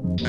What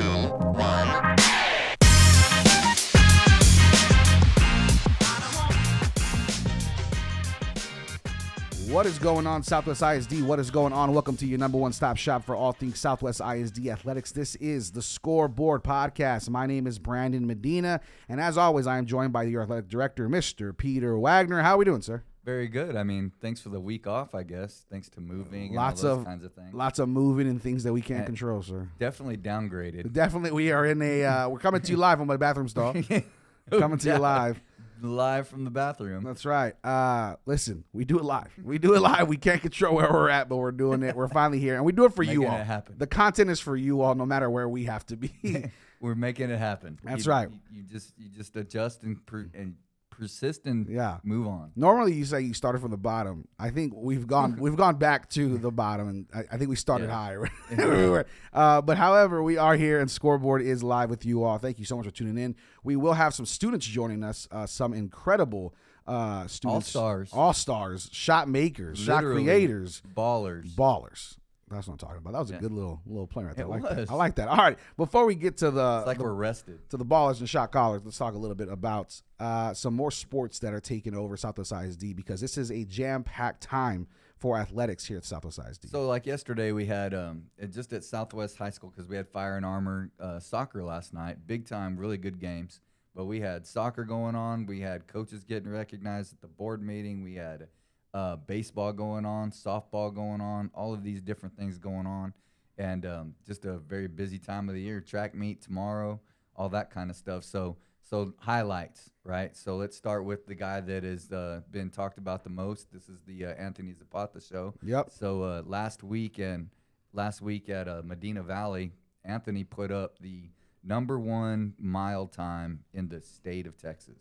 is going on, Southwest ISD? What is going on? Welcome to your number one stop shop for all things Southwest ISD athletics. This is the Scoreboard Podcast. My name is Brandon Medina, and as always, I am joined by your athletic director, Mr. Peter Wagner. How are we doing, sir? Very good. I mean, thanks for the week off, I guess. Thanks to moving Lots of kinds of things. lots of moving and things that we can't And- control, sir. Definitely downgraded. Definitely, we are in a. Uh, we're coming to you live on my bathroom stall. coming to you live. Live from the bathroom. That's right. Uh, listen, we do it live. We do it live. We can't control where we're at, but we're doing it. We're finally here, and we do it for you all. it happen. The content is for you all, no matter where we have to be. We're making it happen. That's You- right. You, you just you just adjust and per, and persist and Yeah. move on. Normally, you say you started from the bottom. I think we've gone we've gone back to the bottom, and I, I think we started Yeah. higher. We uh, but however, we are here, and Scoreboard is live with you all. Thank you so much for tuning in. We will have some students joining us. Uh, some incredible uh, students, All-stars. all stars, shot makers, shot creators, Ballers. ballers. That's what I'm talking about. That was a Yeah. good little little play right there. It I like that. was. I like that. All right, before we get to the it's like the- we're rested. to the ballers and shot callers, let's talk a little bit about uh, some more sports that are taking over Southwest ISD because this is a jam-packed time for athletics here at Southwest ISD. So like yesterday we had um just at Southwest High School because we had Fire and Armor uh, soccer last night. Big time, really good games. But we had soccer going on. We had coaches getting recognized at the board meeting. We had uh, baseball going on, softball going on, all of these different things going on, and um, just a very busy time of the year. Track meet tomorrow, all that kind of stuff. So so highlights, right? So let's start with the guy that has uh, been talked about the most. This is the uh, Anthony Zapata show. Yep. So uh, last week and last week at uh, Medina Valley, Anthony put up the number one mile time in the state of Texas.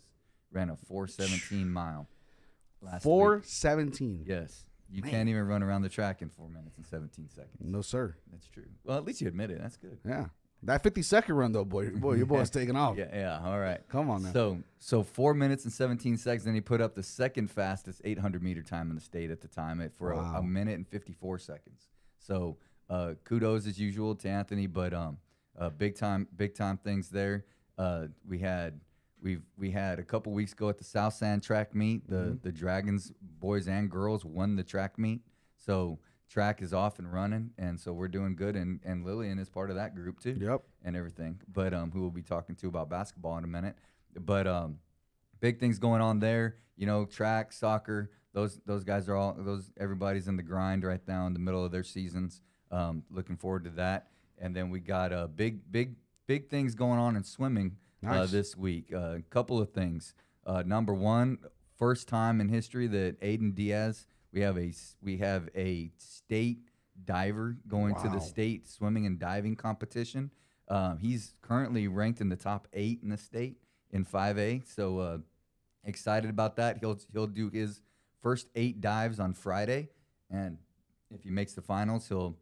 Ran a 417 mile. Last Four week. seventeen. Yes. You Man. can't even run around the track in four minutes and 17 seconds. No sir. That's true. Well, at least you admit it. That's good. Yeah. That fifty second run though, boy, boy, your boy's taking off. Yeah, yeah. All right. Come on now. So, so four minutes and 17 seconds. Then he put up the second fastest 800 meter time in the state at the time at for a, a minute and 54 seconds. So, uh, kudos as usual to Anthony, but um, uh, big time, big time things there. Uh, we had we've we had a couple weeks ago at the South San track meet. The Mm-hmm. the Dragons boys and girls won the track meet. So track is off and running, and so we're doing good. And and Lillian is part of that group too Yep. and everything. But um, who we'll be talking to about basketball in a minute. But um, big things going on there. You know, track, soccer. Those those guys are all those. Everybody's in the grind right now in the middle of their seasons. Um, looking forward to that. And then we got uh, big big big things going on in swimming Nice. this week. A couple of things. Uh, number one, first time in history that Aiden Diaz. We have a we have a state diver going to the state swimming and diving competition. Um, he's currently ranked in the top eight in the state in 5A. So uh, excited about that. He'll he'll do his first eight dives on Friday, and if he makes the finals, he'll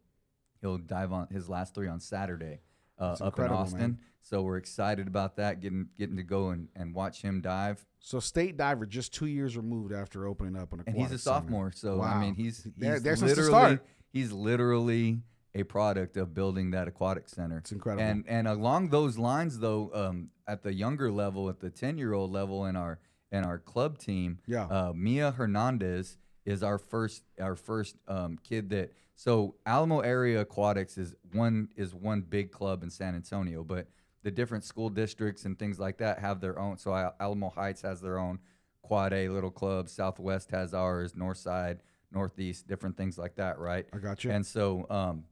he'll dive on his last three on Saturday uh, up in Austin. man. So we're excited about that, getting getting to go and, and watch him dive. So state diver just two years removed after opening up an And he's a sophomore, so Wow. I mean he's, he's There- there's literally start. he's literally a product of building that aquatic center. It's incredible. And and along those lines, though, um, at the younger level, at the ten year old level, in our in our club team, Yeah. uh, Mia Hernandez is our first our first um, kid that. So Alamo Area Aquatics is one is one big club in San Antonio, but the different school districts and things like that have their own. So Al- Alamo Heights has their own Quad A little club. Southwest has ours. Northside, Northeast, different things like that, right? I got you. And so, um,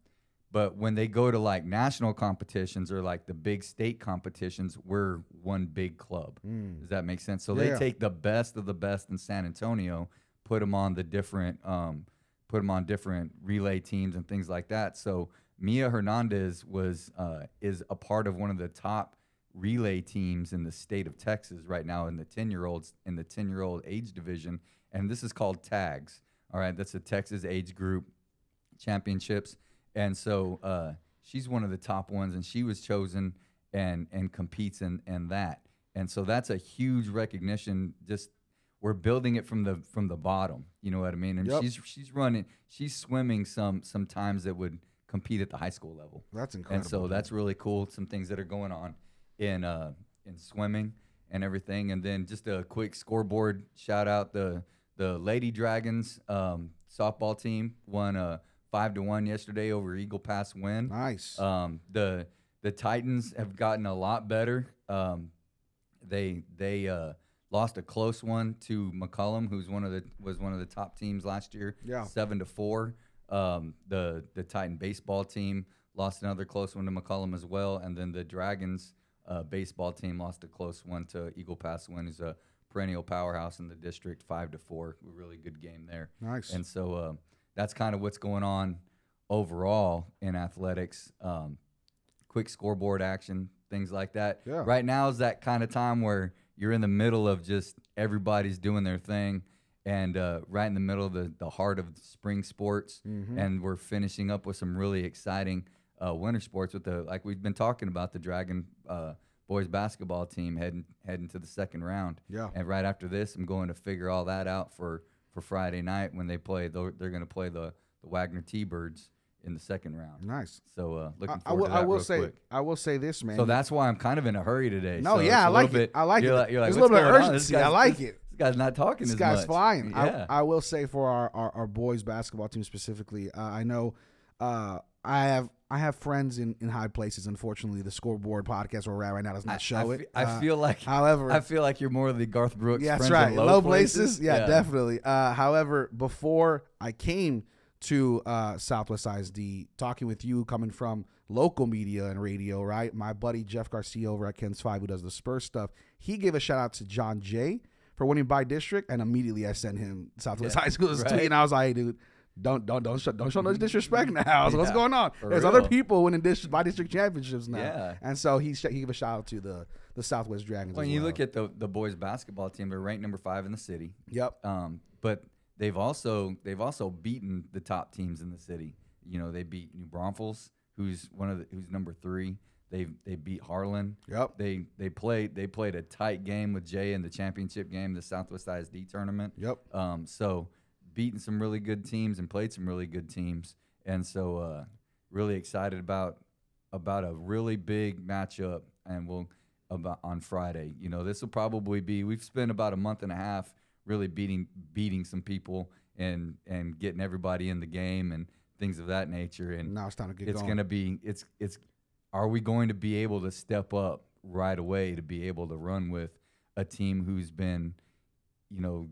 but when they go to like national competitions or like the big state competitions, we're one big club. Does that make sense? So. Yeah, they take the best of the best in San Antonio, put them on the different, um, put them on different relay teams and things like that. So Mia Hernandez was uh, is a part of one of the top relay teams in the state of Texas right now in the 10 year olds in the 10 year old age division. And this is called TAGS. All right. That's a Texas age group championships. And so uh, she's one of the top ones and she was chosen and, and competes in, in that. And so that's a huge recognition. Just we're building it from the from the bottom. You know what I mean? And Yep. she's she's running, she's swimming some some times that would compete at the high school level. That's incredible. And so that's really cool. Some things that are going on in uh, in swimming and everything. And then just a quick scoreboard shout out the the Lady Dragons um, softball team won a five to one yesterday over Eagle Pass Winn. nice. Um, the the Titans have gotten a lot better. Um, they they uh, lost a close one to McCollum, who's one of the was one of the top teams last year. Yeah. seven to four. Um, the the Titan baseball team lost another close one to McCollum as well, and then the Dragons uh, baseball team lost a close one to Eagle Pass Winn, who's a perennial powerhouse in the district, five to four. A really good game there. nice. And so uh, that's kind of what's going on overall in athletics. Um, quick scoreboard action, things like that. Yeah. Right now is that kind of time where you're in the middle of just everybody's doing their thing. And uh, right in the middle of the, the heart of spring sports, Mm-hmm. and we're finishing up with some really exciting uh, winter sports with the like we've been talking about the Dragon uh, boys basketball team heading heading to the second round. Yeah. And right after this, I'm going to figure all that out for for Friday night when they play. They're, they're going to play the the Wagner T-Birds in the second round. nice. So uh, looking I, I will. I will say. quick. I will say this, man. So that's why I'm kind of in a hurry today. No, So yeah, I like it. bit- I like it. Like, you're like, There's a little bit of? Urgency. I like it. This guy's not talking this guy's much. flying. Yeah. I, I will say for our, our, our boys basketball team specifically, uh, I know uh, I have I have friends in, in high places. Unfortunately, the scoreboard podcast where we're at right now does not I- show I, it. I Uh, feel like however, I feel like you're more of the Garth Brooks. Yeah, that's right. Low, places. Yeah, definitely. Uh, however, before I came to uh, Southwest ISD, talking with you, coming from local media and radio, right? My buddy Jeff Garcia over at KENS Five, who does the Spurs stuff, he gave a shout out to John Jay for winning by district, and immediately I sent him Southwest Yeah, High School's right. tweet, and I was like, hey, dude. Don't don't don't show, don't show no disrespect now. So what's going on? There's other people winning district by district championships now. Yeah. And so he sh- he gave a shout out to the the Southwest Dragons. When you well. look at the the boys basketball team, they're ranked number five in the city. yep, Um, but they've also they've also beaten the top teams in the city. You know, they beat New Braunfels, who's one of the who's number three. They they beat Harlan. Yep. They they played they played a tight game with Jay in the championship game, the Southwest ISD tournament. Yep. Um, so beating some really good teams and played some really good teams, and so uh, really excited about about a really big matchup, and we'll about on Friday. You know, this will probably be we've spent about a month and a half really beating beating some people and and getting everybody in the game and things of that nature, and now it's time to get it's going. to be it's it's are we going to be able to step up right away to be able to run with a team who's been you know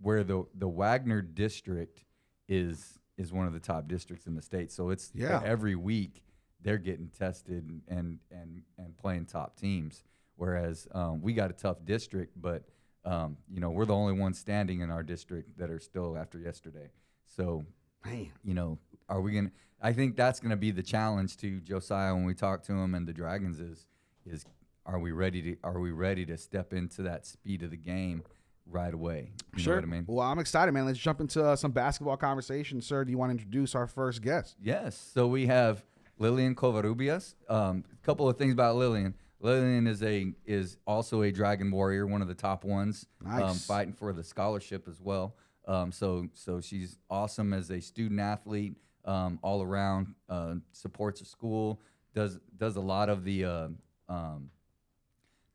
where the the Wagner district is is one of the top districts in the state so it's Yeah. every week they're getting tested and and and, and playing top teams whereas um, we got a tough district but um, you know we're the only ones standing in our district that are still after yesterday so Man. you know, are we gonna? I think that's gonna be the challenge to Josiah when we talk to him and the Dragons is is are we ready to are we ready to step into that speed of the game right away? You sure. know what I mean? Well, I'm excited, man. Let's jump into uh, some basketball conversation, sir. Do you want to introduce our first guest? Yes. So we have Lillian Covarrubias. Um, a couple of things about Lillian. Lillian is a is also a Dragon Warrior, one of the top ones, um, fighting for the scholarship as well. Um, so so she's awesome as a student athlete, um, all around. Uh, supports the school, does does a lot of the uh, um,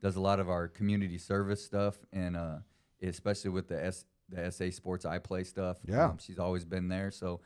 does a lot of our community service stuff, and uh, especially with the S the SA Sports I Play stuff. Yeah. um, she's always been there. So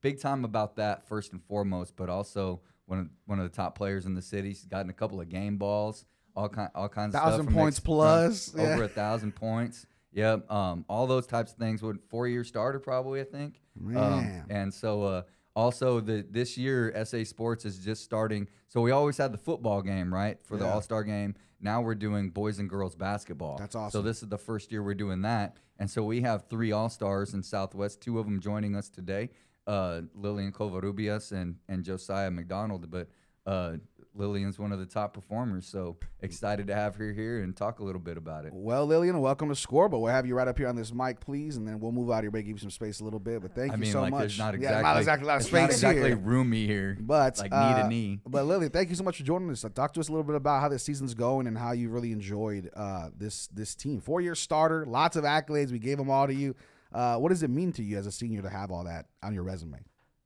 big time about that first and foremost, but also one of one of the top players in the city. She's gotten a couple of game balls, all kind all kinds of Thousand points plus, yeah. over a thousand points. Yep, um, all those types of things. Would four year starter probably, I think. Um, and so uh, also the this year SA Sports is just starting. So we always had the football game, right, for the All Star game. Now we're doing boys and girls basketball. That's awesome. So this is the first year we're doing that, and so we have three All Stars in Southwest. Two of them joining us today, uh, Lillian Covarrubias and and Josiah McDonald. But uh, Lillian's one of the top performers, so excited to have her here and talk a little bit about it. Well, Lillian, welcome to Scoreboard. We'll have you right up here on this mic, please, and then we'll move out of your way, give you some space a little bit. But thank I you mean, so like much. there's not yeah, exactly, not exactly a lot of space not exactly here. roomy here, But like knee uh, to knee. But Lillian, thank you so much for joining us. Uh, Talk to us a little bit about how this season's going and how you really enjoyed uh, this this team. Four year starter, lots of accolades. We gave them all to you. Uh, what does it mean to you as a senior to have all that on your resume?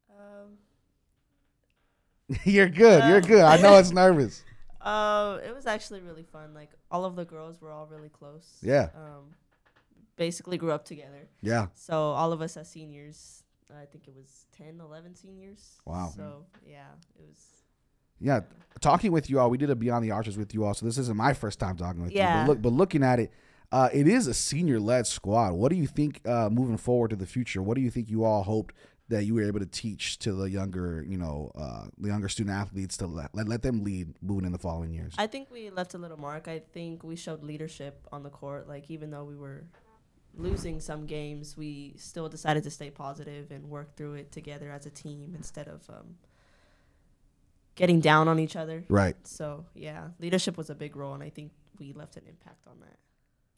Um, You're good. You're good. I know it's nervous. Uh, it was actually really fun. Like all of the girls were all really close. Yeah. Um, basically grew up together. Yeah. So all of us as seniors, I think it was 10, 11 seniors. Wow. So yeah, it was. Yeah, talking with you all, we did a Beyond the Arches with you all, so this isn't my first time talking with you. Yeah. But, look, but looking at it, uh, it is a senior-led squad. What do you think uh, moving forward to the future? What do you think you all hoped that you were able to teach to the younger, you know, uh, the younger student athletes to let, let let them lead moving in the following years? I think we left a little mark. I think we showed leadership on the court. Like even though we were losing some games, we still decided to stay positive and work through it together as a team instead of um, getting down on each other. right. So yeah, leadership was a big role, and I think we left an impact on that.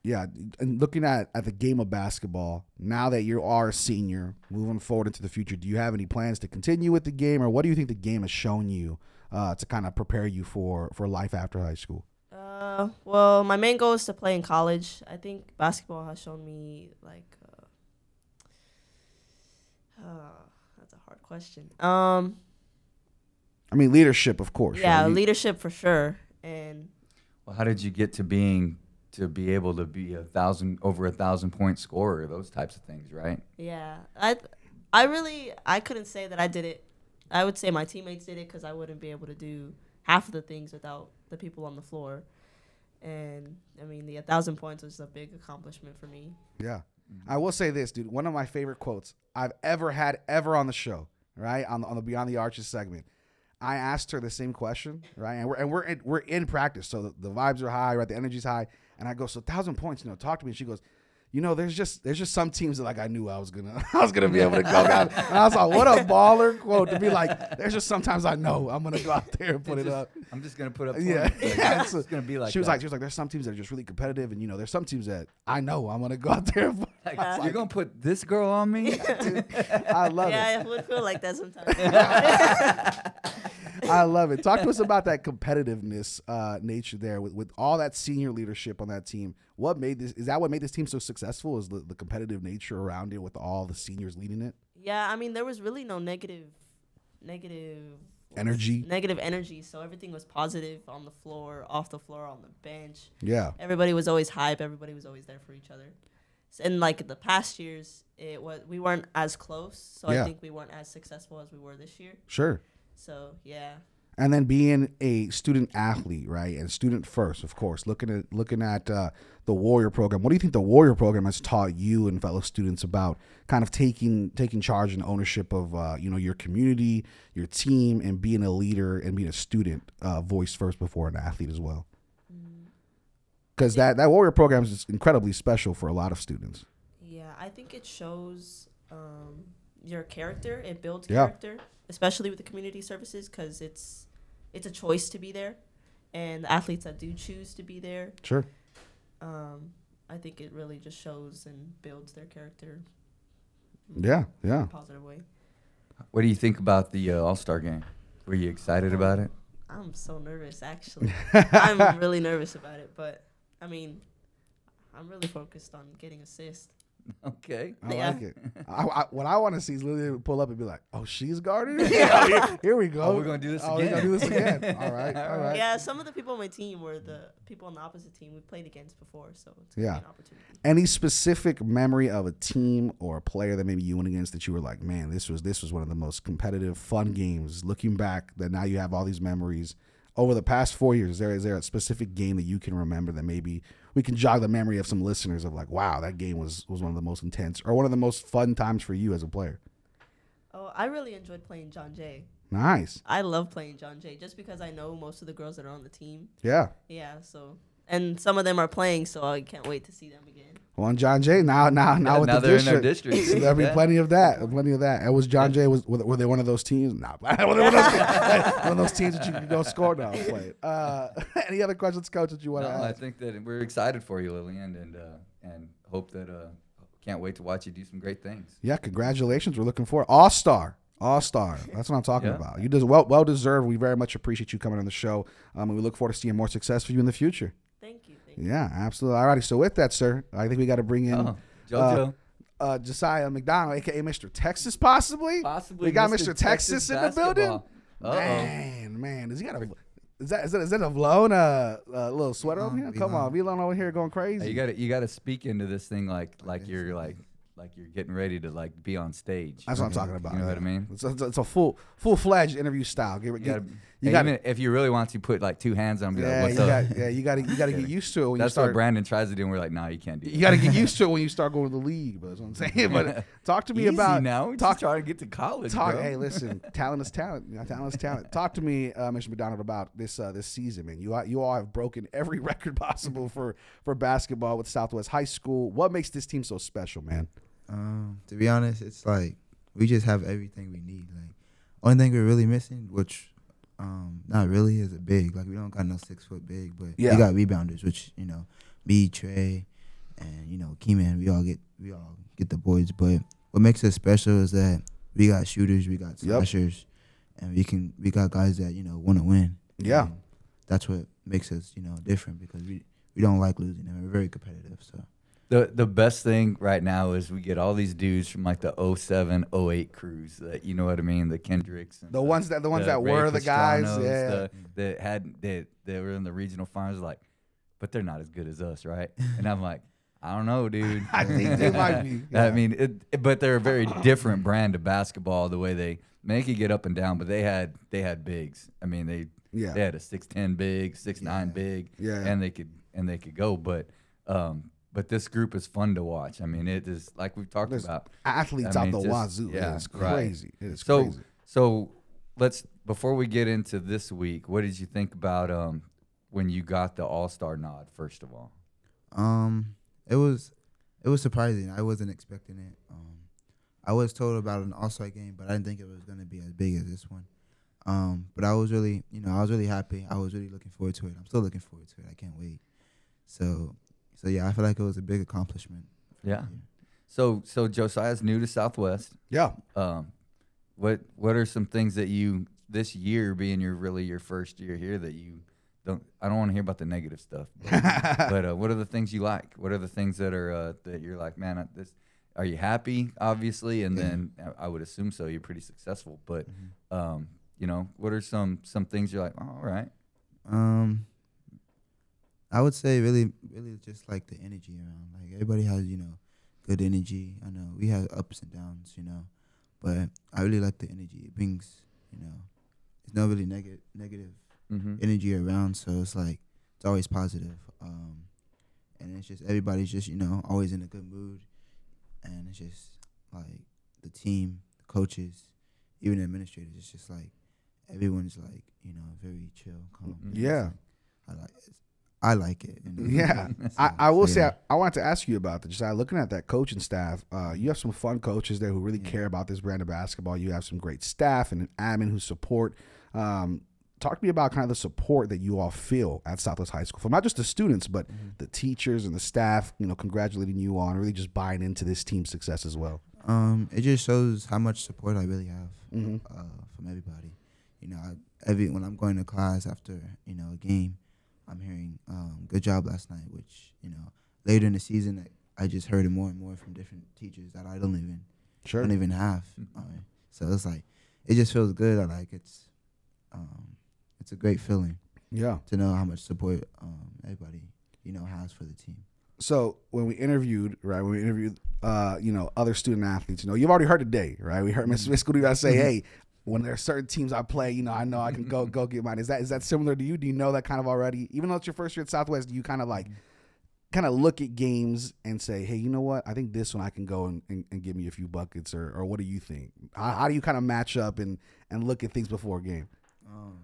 Yeah, and looking at at the game of basketball now that you are a senior, moving forward into the future, do you have any plans to continue with the game, or what do you think the game has shown you uh, to kind of prepare you for for life after high school? Uh, well, my main goal is to play in college. I think basketball has shown me like. Uh, uh, that's a hard question. Um, I mean, leadership, of course. yeah, right? Leadership for sure, and Well, how did you get to being to be able to be a thousand over a thousand point scorer? Those types of things, right? yeah, I, I really I couldn't say that I did it. I would say my teammates did it because I wouldn't be able to do half of the things without the people on the floor. And I mean, the a 1,000 points was a big accomplishment for me. Yeah. Mm-hmm. I will say this, dude. One of my favorite quotes I've ever had ever on the show, right? On the, on the Beyond the Arches segment. I asked her the same question, right? And we're and we're in, we're in practice, so the, the vibes are high, right? The energy's high, and I go, so thousand points, you know, talk to me. And she goes, you know, there's just there's just some teams that like I knew I was gonna I was gonna be able to go down. And I was like, what a baller quote to be like. There's just sometimes I know I'm gonna go out there and put it Just- up. I'm just gonna put up. Yeah. points. Like, Yeah, it's so gonna be like. she was that. like, she was like, there's some teams that are just really competitive, and you know, there's some teams that I know I'm gonna go out there. And Like, you're gonna put this girl on me? I love it. yeah, I would feel like that sometimes. I love it. Talk to us about that competitiveness uh, nature there with, with all that senior leadership on that team. What made this? Is that what made this team so successful? Is the, the competitive nature around it with all the seniors leading it? yeah, I mean, there was really no negative, negative Energy. negative energy. So everything was positive on the floor, off the floor, on the bench. Yeah. Everybody was always hype. Everybody was always there for each other. And like the past years, it was we weren't as close. So Yeah. I think we weren't as successful as we were this year. Sure. So yeah, And then being a student athlete, right, and student first, of course. Looking at looking at uh, the Warrior program. What do you think the Warrior program has taught you and fellow students about kind of taking taking charge and ownership of uh, you know your community, your team, and being a leader and being a student uh, voice first before an athlete as well? Because that that Warrior program is incredibly special for a lot of students. yeah. I think it shows um, your character. It builds Yeah. character, especially with the community services, because it's it's a choice to be there, and the athletes that do choose to be there, Sure. um, I think it really just shows and builds their character Yeah. in Yeah. a positive way. what do you think about the uh, All Star game? Were you excited about it? I'm so nervous, actually. I'm really nervous about it, but I mean, I'm really focused on getting assists. Okay. I Yeah. like it. I, I, what I want to see is literally pull up and be like, "Oh, she's guarding me. Yeah, here, here we go. Oh, we're gonna do this Oh, we're gonna again. do this again. All right, all right. Yeah, some of the people on my team were the people on the opposite team we played against before, so it's gonna Yeah. be an opportunity. Any specific memory of a team or a player that maybe you went against that you were like, man, this was this was one of the most competitive, fun games. Looking back, that now you have all these memories over the past four years. Is there is there a specific game that you can remember that maybe we can jog the memory of some listeners of like, wow, that game was was one of the most intense or one of the most fun times for you as a player. Oh, I really enjoyed playing John Jay. Nice. I love playing John Jay just because I know most of the girls that are on the team. Yeah. Yeah, so and some of them are playing, so I can't wait to see them again. One John Jay. Now, now, now Yeah, with now the they're in their district, district. so there'll be Yeah. plenty of that. Plenty of that. And was John Jay was were, were they one of those teams? Nah, were they one of those, one of those teams that you can go score now. Play. Uh, any other questions, coach, that you want No, to I think that we're excited for you, Lillian, and uh, and hope that uh, can't wait to watch you do some great things. Yeah, congratulations. We're looking for all star. All star. That's what I'm talking Yeah. about. You des- well well deserved. We very much appreciate you coming on the show. Um, and we look forward to seeing more success for you in the future. Thank you. Thank you. Yeah, absolutely. Alrighty. So with that, sir, I think we got to bring in Oh, JoJo, uh, Josiah McDonald, aka Mr. Texas, possibly. possibly we got Mr. Texas, in the building. Uh-oh. Man, man, does he got a? Is that is that, is that a blown uh, uh little sweater over Elon, here? Come on, Elon. Elon over here going crazy. Hey, you got to you got to speak into this thing like like you're like like you're getting ready to like be on stage. That's what I'm talking about. You know what. I mean? It's a, it's a- full full fledged interview style. Get, You get, gotta, you hey, gotta- even if you really want to put like two hands on, be yeah, like, you up?" got, yeah, you got to you got to get used to it when you That's start. what Brandon tries to do, and we're like, "Nah, you can't do that." you got to get used to it when you start going to the league. But that's what I'm saying. But talk to me Easy about now. We're talk just trying to get to college. talk. bro. Hey, listen, talent is talent. You know, talent is talent. Talk to me, uh, Mr. McDonald, about this uh, this season, man. You all- you all have broken every record possible for for basketball with Southwest High School. What makes this team so special, man? Um, to be honest, it's like we just have everything we need. Like only thing we're really missing, which um not really, is a big. Like we don't got no six foot big, but Yeah. we got rebounders, which you know, me, Trey, and you know, Keyman. We all get we all get the boards. But what makes us special is that we got shooters, we got Yep. slashers, and we can we got guys that you know want to win. Yeah. And that's what makes us you know different because we we don't like losing and we're very competitive. So. The the best thing right now is we get all these dudes from like the 07, 08 crews that you know what I mean, the Kendricks, and The ones that the ones the that Ray were the guys, yeah. the- that had that they were in the regional finals, like, but they're not as good as us, right? And I'm like, I don't know, dude. I think they might be, yeah. I mean, it, but they're a very different brand of basketball. The way they they could get up and down, but they had they had bigs. I mean, they Yeah. they had a six ten big, six nine big, Yeah. and they could and they could go. But um, but this group is fun to watch. I mean, it is like we've talked There's about. athletes I out mean, the just- wazoo. yeah, it's right. crazy. It is So crazy. so let's before we get into this week, what did you think about um when you got the All Star nod? First of all, Um, it was it was surprising. I wasn't expecting it. Um, I was told about an All-Star game, but I didn't think it was gonna be as big as this one. Um, but I was really, you know, I was really happy. I was really looking forward to it. I'm still looking forward to it. I can't wait. So, so yeah, I feel like it was a big accomplishment. Yeah. so so Josiah's new to Southwest. Yeah. Um, what what are some things that you this year being your really your first year here that you don't I don't want to hear about the negative stuff, but, but uh, what are the things you like? What are the things that are uh, that you're like, man, I- this are you happy? Obviously, and then uh, I would assume so. You're pretty successful, but Mhm. um, you know, what are some some things you're like, oh, all right, Um, I would say really, really just like the energy around. Like everybody has, you know, good energy. I know we have ups and downs, you know, but I really like the energy. It brings, you know, it's not really negative negative mm-hmm. energy around, so it's like it's always positive. Um, and it's just everybody's just you know always in a good mood, and it's just like the team, the coaches, even the administrators. It's just like everyone's like you know very chill, calm. Yeah. I like. I like it. you know? Yeah, I, I will so, say. I, I wanted to ask you about that. Just uh, looking at that coaching staff, uh, you have some fun coaches there who really Yeah. care about this brand of basketball. You have some great staff and an admin who support. Um, talk to me about kind of the support that you all feel at Southwest High School from not just the students, but Mhm. the teachers and the staff. You know, congratulating you on really just buying into this team's success as well. Um, it just shows how much support I really have hmm uh, from everybody. You know, I, every when I'm going to class after you know a game, I'm hearing um, "good job last night," which you know later in the season I, I just heard it more and more from different teachers that I don't even Sure. don't even have. Uh, so it's like it just feels good. I like it's um, it's a great feeling Yeah. to know how much support um, everybody you know has for the team. so when we interviewed, right, when we interviewed, uh, you know, other student athletes, you know, you've already heard today, right? We heard Miss Miss Scooty say, "Hey, when there are certain teams I play, you know, I know I can go go get mine." Is that is that similar to you? Do you know that kind of already? Even though it's your first year at Southwest, do you kind of like, kind of look at games and say, "Hey, you know what? I think this one I can go and, and, and give me a few buckets," or or what do you think? How, how do you kind of match up and and look at things before a game? Um,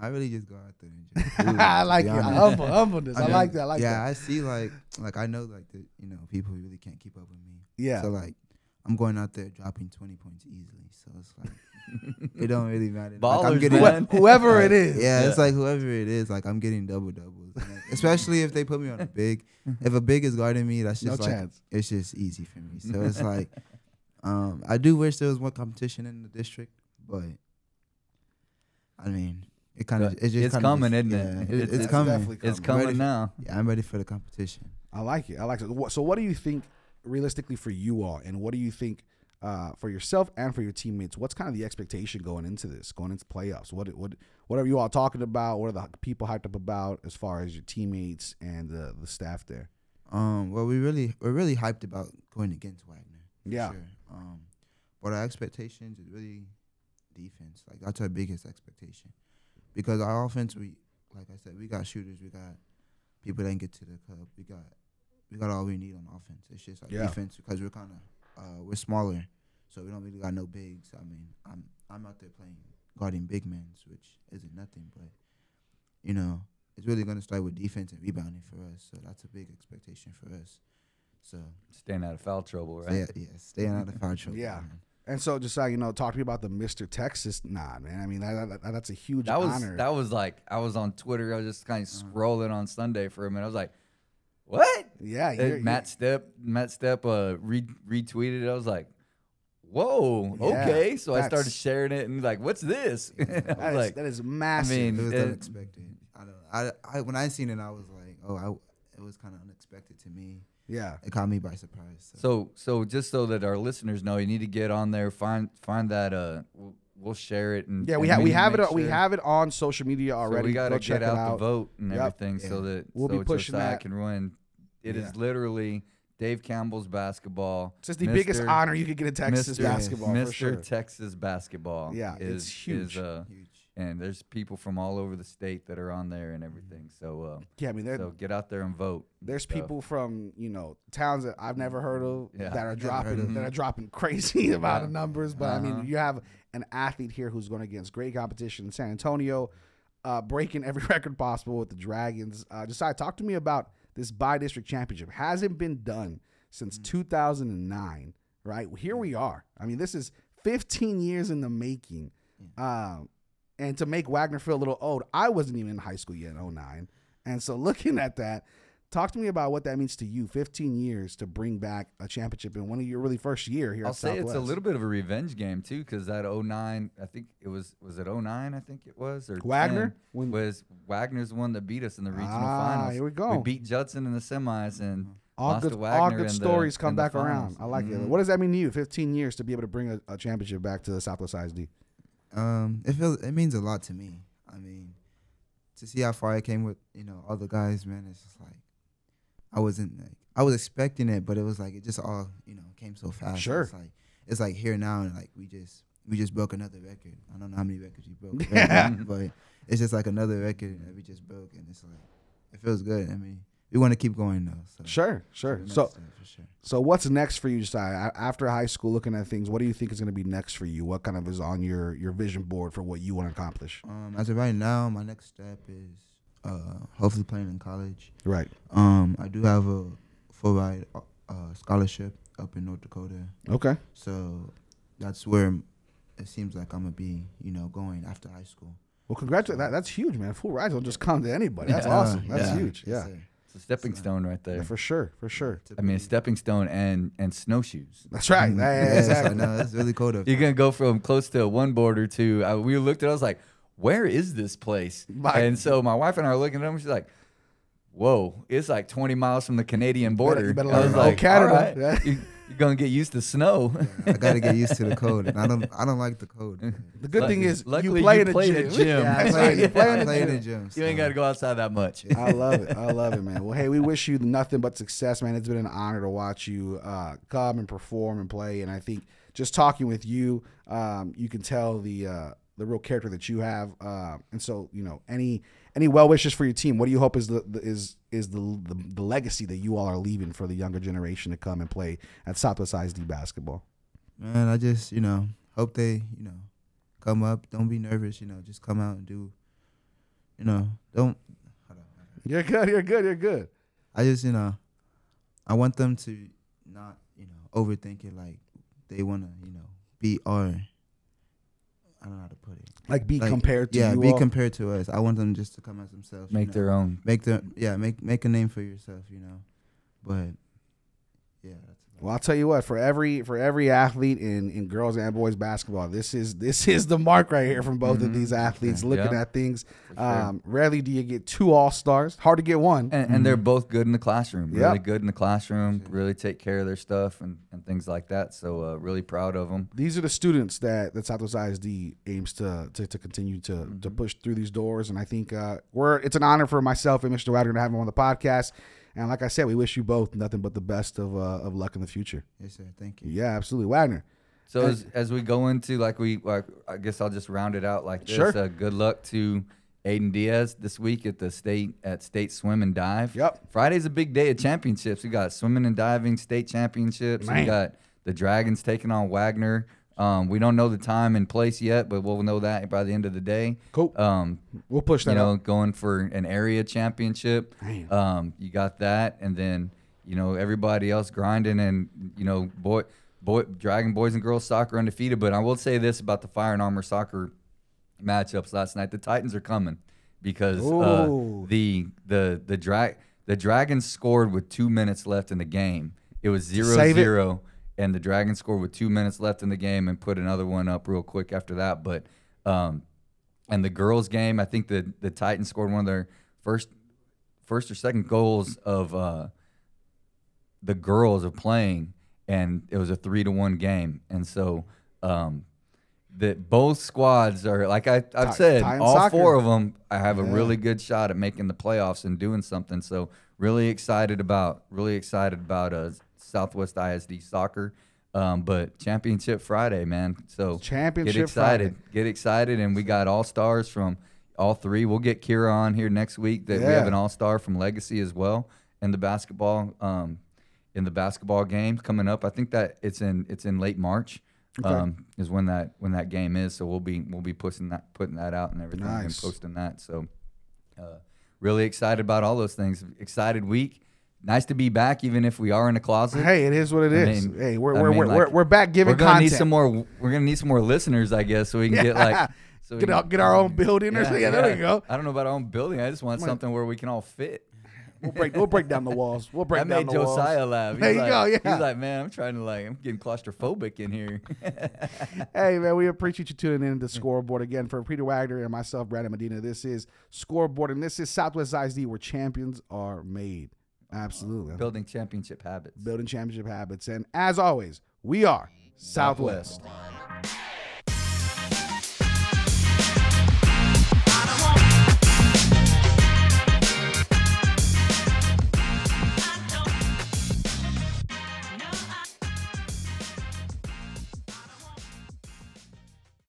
I really just go out there and just. it, I like be it. honest. Humble, humbleness. I, mean, like that. I like yeah, that. I see like like I know like the you know people really can't keep up with me. Yeah. So like I'm going out there dropping 20 points easily. So it's like it don't really matter. like, I'm getting man. Whoever it like, is. Yeah, it's like whoever it is. Like I'm getting double doubles, like, especially if they put me on a big. If a big is guarding me, that's No just like chance. it's just easy for me. So it's like um I do wish there was more competition in the district, but I mean it kind of it's just it's coming, just- isn't it? yeah, It's- it's, it's coming. definitely It's I'm coming ready now. Yeah, I'm ready for the competition. I like it. I like it. So, what do you think realistically for you all, and what do you think uh, for yourself and for your teammates, what's kind of the expectation going into this, going into playoffs? What what what are you all talking about? What are the people hyped up about as far as your teammates and the the staff there? Um, well, we really we're really hyped about going against Wagner. Yeah. Sure. Um, but our expectations is really defense. Like that's our biggest expectation, because our offense, we like I said, we got shooters, we got people that can get to the cup, we got we got all we need on offense. It's just our Yeah. defense because we're kind of uh, we're smaller, so we don't really got no bigs. I mean, I'm I'm out there playing guarding big men, which isn't nothing, but you know, it's really gonna start with defense and rebounding for us. So that's a big expectation for us. So Staying out of foul trouble, right? stay, yeah, staying out of foul trouble. Yeah. man. And so, just uh, you know, talk to me about the Mister Texas nod, man. I mean, that, that, that's a huge That was honor. that was like I was on Twitter. I was just kind of Uh-huh. scrolling on Sunday for a minute. I was like, "What?" yeah, And you're, Matt Step Matt Step uh, re- retweeted. it. I was like, "Whoa, Yeah, okay." So I started sharing it and like, "What's this?" I that was like, that is massive. I mean, It was it- unexpected. I don't. I, I when I seen it, I was like, oh, I, it was kind of unexpected to me. yeah, It caught me by surprise. So, So so just so that our listeners know, you need to get on there, find find that. Uh, we'll, we'll share it and yeah. We and have we have it. sure- We have it on social media So already. we gotta Go get out, out. the vote and Yep. everything, so that We'll so be pushing Josiah that. can run. It is Yeah. literally Dave Campbell's basketball. It's just the biggest honor you could get in Texas Mr. basketball Mr. for sure. Texas basketball. Yeah, is, it's huge. Is, uh, huge. and there's people from all over the state that are on there and everything. So, uh, yeah, I mean, so get out there and vote. there's people from you know towns that I've never heard of Yeah. that are dropping of. that are dropping crazy amount of numbers. But I mean, Uh-huh. you have an athlete here who's going against great competition in San Antonio, uh, breaking every record possible with the Dragons. Uh, Josiah, talk to me about this by district championship. Hasn't been done since 2009. Right here we are. I mean, this is 15 years in the making. Um, and to make Wagner feel a little old, I wasn't even in high school yet in 09. And so looking at that, talk to me about what that means to you. 15 years to bring back a championship in one of your really first year here I'll at say Southwest. it's a little bit of a revenge game too, because that 09, I think it was was it 09, I think it was or Wagner? 10, When- was Wagner's one that beat us in the regional Ah, finals. here we go. We beat Judson in the semis and all lost good, to all good in stories the, come in back around. I like it. Mhm. What does that mean to you? 15 years to be able to bring a, a championship back to the Southwest ISD. Um, it feels it means a lot to me. I mean, to see how far I came with you know other guys, man, it's just like I wasn't like I was expecting it, but it was like it just all you know came so fast. Sure. It's like it's like here now, and like we just we just broke another record. I don't know how many records we broke, Yeah. but it's just like another record that we just broke, and it's like it feels good. I mean, we want to keep going though. So Sure, sure. So, for sure. so what's next for you, Josiah? After high school, looking at things, what do you think is going to be next for you? What kind of is on your your vision board for what you want to accomplish? Um, as of right now, my next step is uh hopefully playing in college. Right. Um, I do have a full ride uh, scholarship up in North Dakota, Okay. so that's where it seems like I'm gonna be, you know, going after high school. Well, congratulations. That, that's huge, man. Full rides don't just come to anybody. That's Yeah. awesome. That's Yeah. huge. Yes, Yeah. sir. It's a stepping So- stone right yeah. there. For sure. For sure. I mean, a stepping stone and and snowshoes. That's right. Yeah, yeah, exactly. I know it's really cold up. You're gonna go from close to one border to uh, we looked at. it, I was like, "Where is this place?" My- and so my wife and I are looking at them. She's like, "Whoa, it's like 20 miles from the Canadian border." you better I was like, Canada. "All right, you, you're gonna get used to snow." I gotta get used to the cold, and I don't, I don't like the cold. The good thing is luckily you play you in a played gym. at gym. Yeah, I play. You play in I a play in gym. the gym. you ain't got to go outside that much. I love it. I love it, man. Well, hey, we wish you nothing but success, man. It's been an honor to watch you uh, come and perform and play. And I think just talking with you, um, you can tell the uh, the real character that you have. Uh, and so, you know, any any well wishes for your team. What do you hope is the, the is is the, the the legacy that you all are leaving for the younger generation to come and play at Southwest ISD basketball? Man, I just, you know, hope they, you know, come up. Don't be nervous. You know, just come out and do. You know, don't. Hold on, hold on. You're good. You're good. You're good. I just, you know, I want them to not, you know, overthink it. Like they want to, you know, be our. I don't know how to put it. Like be Like, compared to yeah, you be all. compared to us. I want them just to come as themselves. you Make know. their own. make the yeah make make a name for yourself. You know, but yeah, that's about Well, I'll tell you what. For every for every athlete in, in girls and boys basketball, this is this is the mark right here from both of these athletes. Looking Mm-hmm. Yeah. at things, sure. um, rarely do you get two all stars. Hard to get one. And, and they're both good in the classroom. Really Yep. good in the classroom. Really take care of their stuff and, and things like that. So uh, really proud of them. these are the students that that Southwest ISD aims to to, to continue to Mm-hmm. to push through these doors. And I think uh, we're it's an honor for myself and Mr. Wagner to have him on the podcast. And like I said, we wish you both nothing but the best of uh, of luck in the future. Yes, sir. Thank you. Yeah, absolutely, Wagner. So as, as we go into like we like, I guess I'll just round it out like this. Sure. Uh, good luck to Aiden Diaz this week at the state at state swim and dive. Yep. Friday's a big day of championships. We got swimming and diving state championships. Man. We got the Dragons taking on Wagner. Um, we don't know the time and place yet, but we'll know that by the end of the day. Cool. Um, We'll push that you know, up. going for an area championship. Um, you got that, and then you know everybody else grinding, and you know, boy, boy, Dragon boys and girls soccer undefeated. But I will say this about the Fire and Armor soccer matchups last night: the Titans are coming because uh, the the the drag the Dragons scored with two minutes left in the game. It was zero Save it. And the Dragons scored with two minutes left in the game and put another one up real quick after that. But um, and the girls' game, I think the the Titans scored one of their first first or second goals of uh, the girls of playing, and it was a three to one game. And so um, that both squads are like I, I've Ti- said, all soccer. four of them. I have a really good shot at making the playoffs and doing something. So really excited about really excited about uh, Southwest ISD soccer. Um, but championship Friday, man. So Championship get excited, Friday. get excited, and we got all stars from all three. We'll get Kira on here next week. That we have an all star from Legacy as well in the basketball um, in the basketball games coming up. I think that it's in it's in late March. Okay. Um, is when that when that game is. So we'll be we'll be pushing that putting that out and everything and Nice. posting that. So uh, really excited about all those things. Excited week. Nice to be back, even if we are in a closet. Hey, it is what it I is. mean- hey, we're I we're, mean, we're, like, we're, we're back giving we're gonna content. need some more. We're gonna need some more listeners, I guess, so we can get like so we Get our- get our own building or something. Yeah, there we go. I don't know about our own building. I just want something where we can all fit. We'll break we'll break down the walls. We'll break That down made the walls. Josiah laugh. He's There you like, go, yeah. He's like, man, I'm trying to like, I'm getting claustrophobic in here. Hey man, we appreciate you tuning in to Scoreboard again for Peter Wagner and myself, Brandon Medina. This is Scoreboard, and this is Southwest ISD, where champions are made. Absolutely, Building championship habits. building championship habits. And as always, we are Southwest. Why?